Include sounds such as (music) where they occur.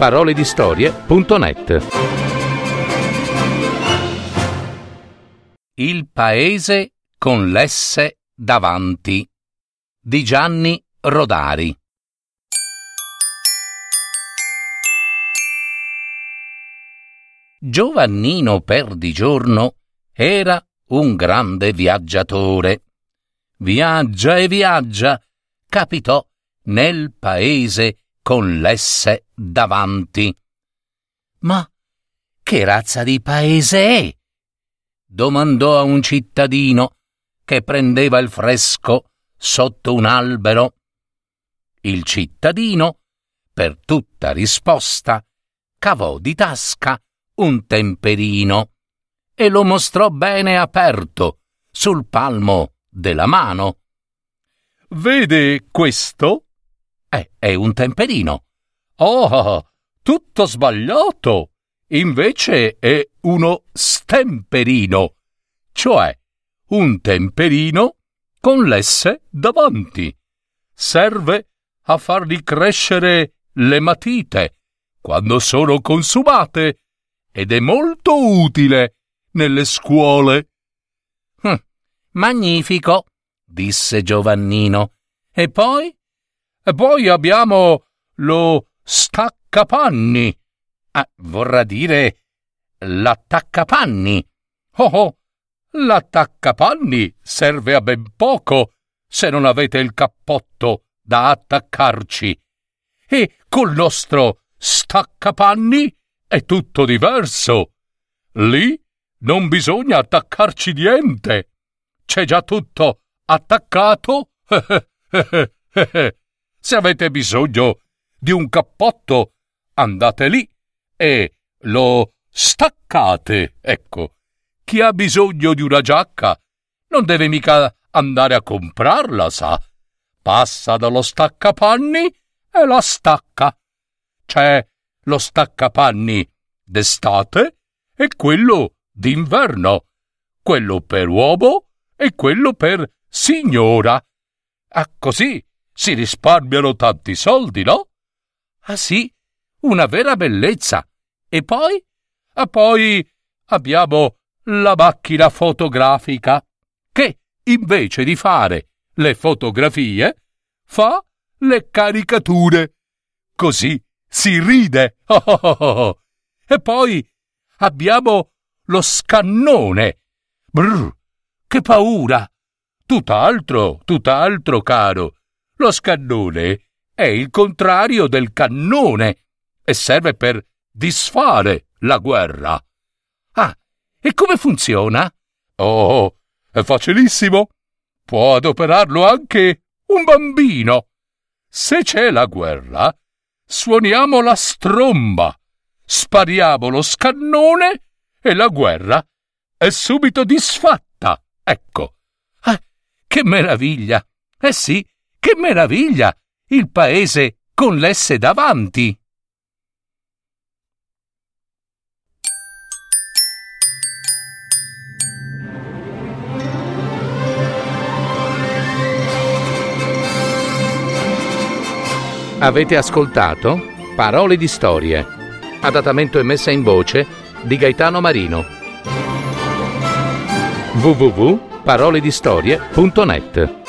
www.paroledistorie.net Il paese con l'esse davanti. Di Gianni Rodari. Giovannino Perdigiorno era un grande viaggiatore. Viaggia e viaggia, capitò nel paese con l'esse davanti. Ma che razza di paese è? domandò a un cittadino che prendeva il fresco sotto un albero. Il cittadino, per tutta risposta, cavò di tasca un temperino e lo mostrò bene aperto sul palmo della mano. Vede questo? Eh, è un temperino. Oh, tutto sbagliato. Invece è uno stemperino, cioè un temperino con l'esse davanti. Serve a fargli crescere le matite quando sono consumate ed è molto utile nelle scuole. Hm, magnifico, disse Giovannino. E poi? E poi abbiamo lo staccapanni. Ah, vorrà dire l'attaccapanni. Oh, oh, l'attaccapanni serve a ben poco se non avete il cappotto da attaccarci. E col nostro staccapanni è tutto diverso. Lì non bisogna attaccarci niente. C'è già tutto attaccato. (laughs) Se avete bisogno di un cappotto, andate lì e lo staccate. Ecco, chi ha bisogno di una giacca non deve mica andare a comprarla, sa. Passa dallo staccapanni e la stacca. C'è lo staccapanni d'estate e quello d'inverno, quello per uomo e quello per signora. Ah, così si risparmiano tanti soldi, no? Ah sì, una vera bellezza. E poi? E poi abbiamo la macchina fotografica, che invece di fare le fotografie, fa le caricature. Così si ride. Oh oh oh. E poi abbiamo lo scannone. Brr, che paura! Tutt'altro, tutt'altro, caro. Lo scannone è il contrario del cannone e serve per disfare la guerra. Ah, e come funziona? Oh, è facilissimo. Può adoperarlo anche un bambino. Se c'è la guerra, suoniamo la stromba, spariamo lo scannone e la guerra è subito disfatta. Ecco. Ah, che meraviglia! Eh sì, che meraviglia! Il paese con l'esse davanti. Avete ascoltato Parole di storie, adattamento e messa in voce di Gaetano Marino. www.paroledistorie.net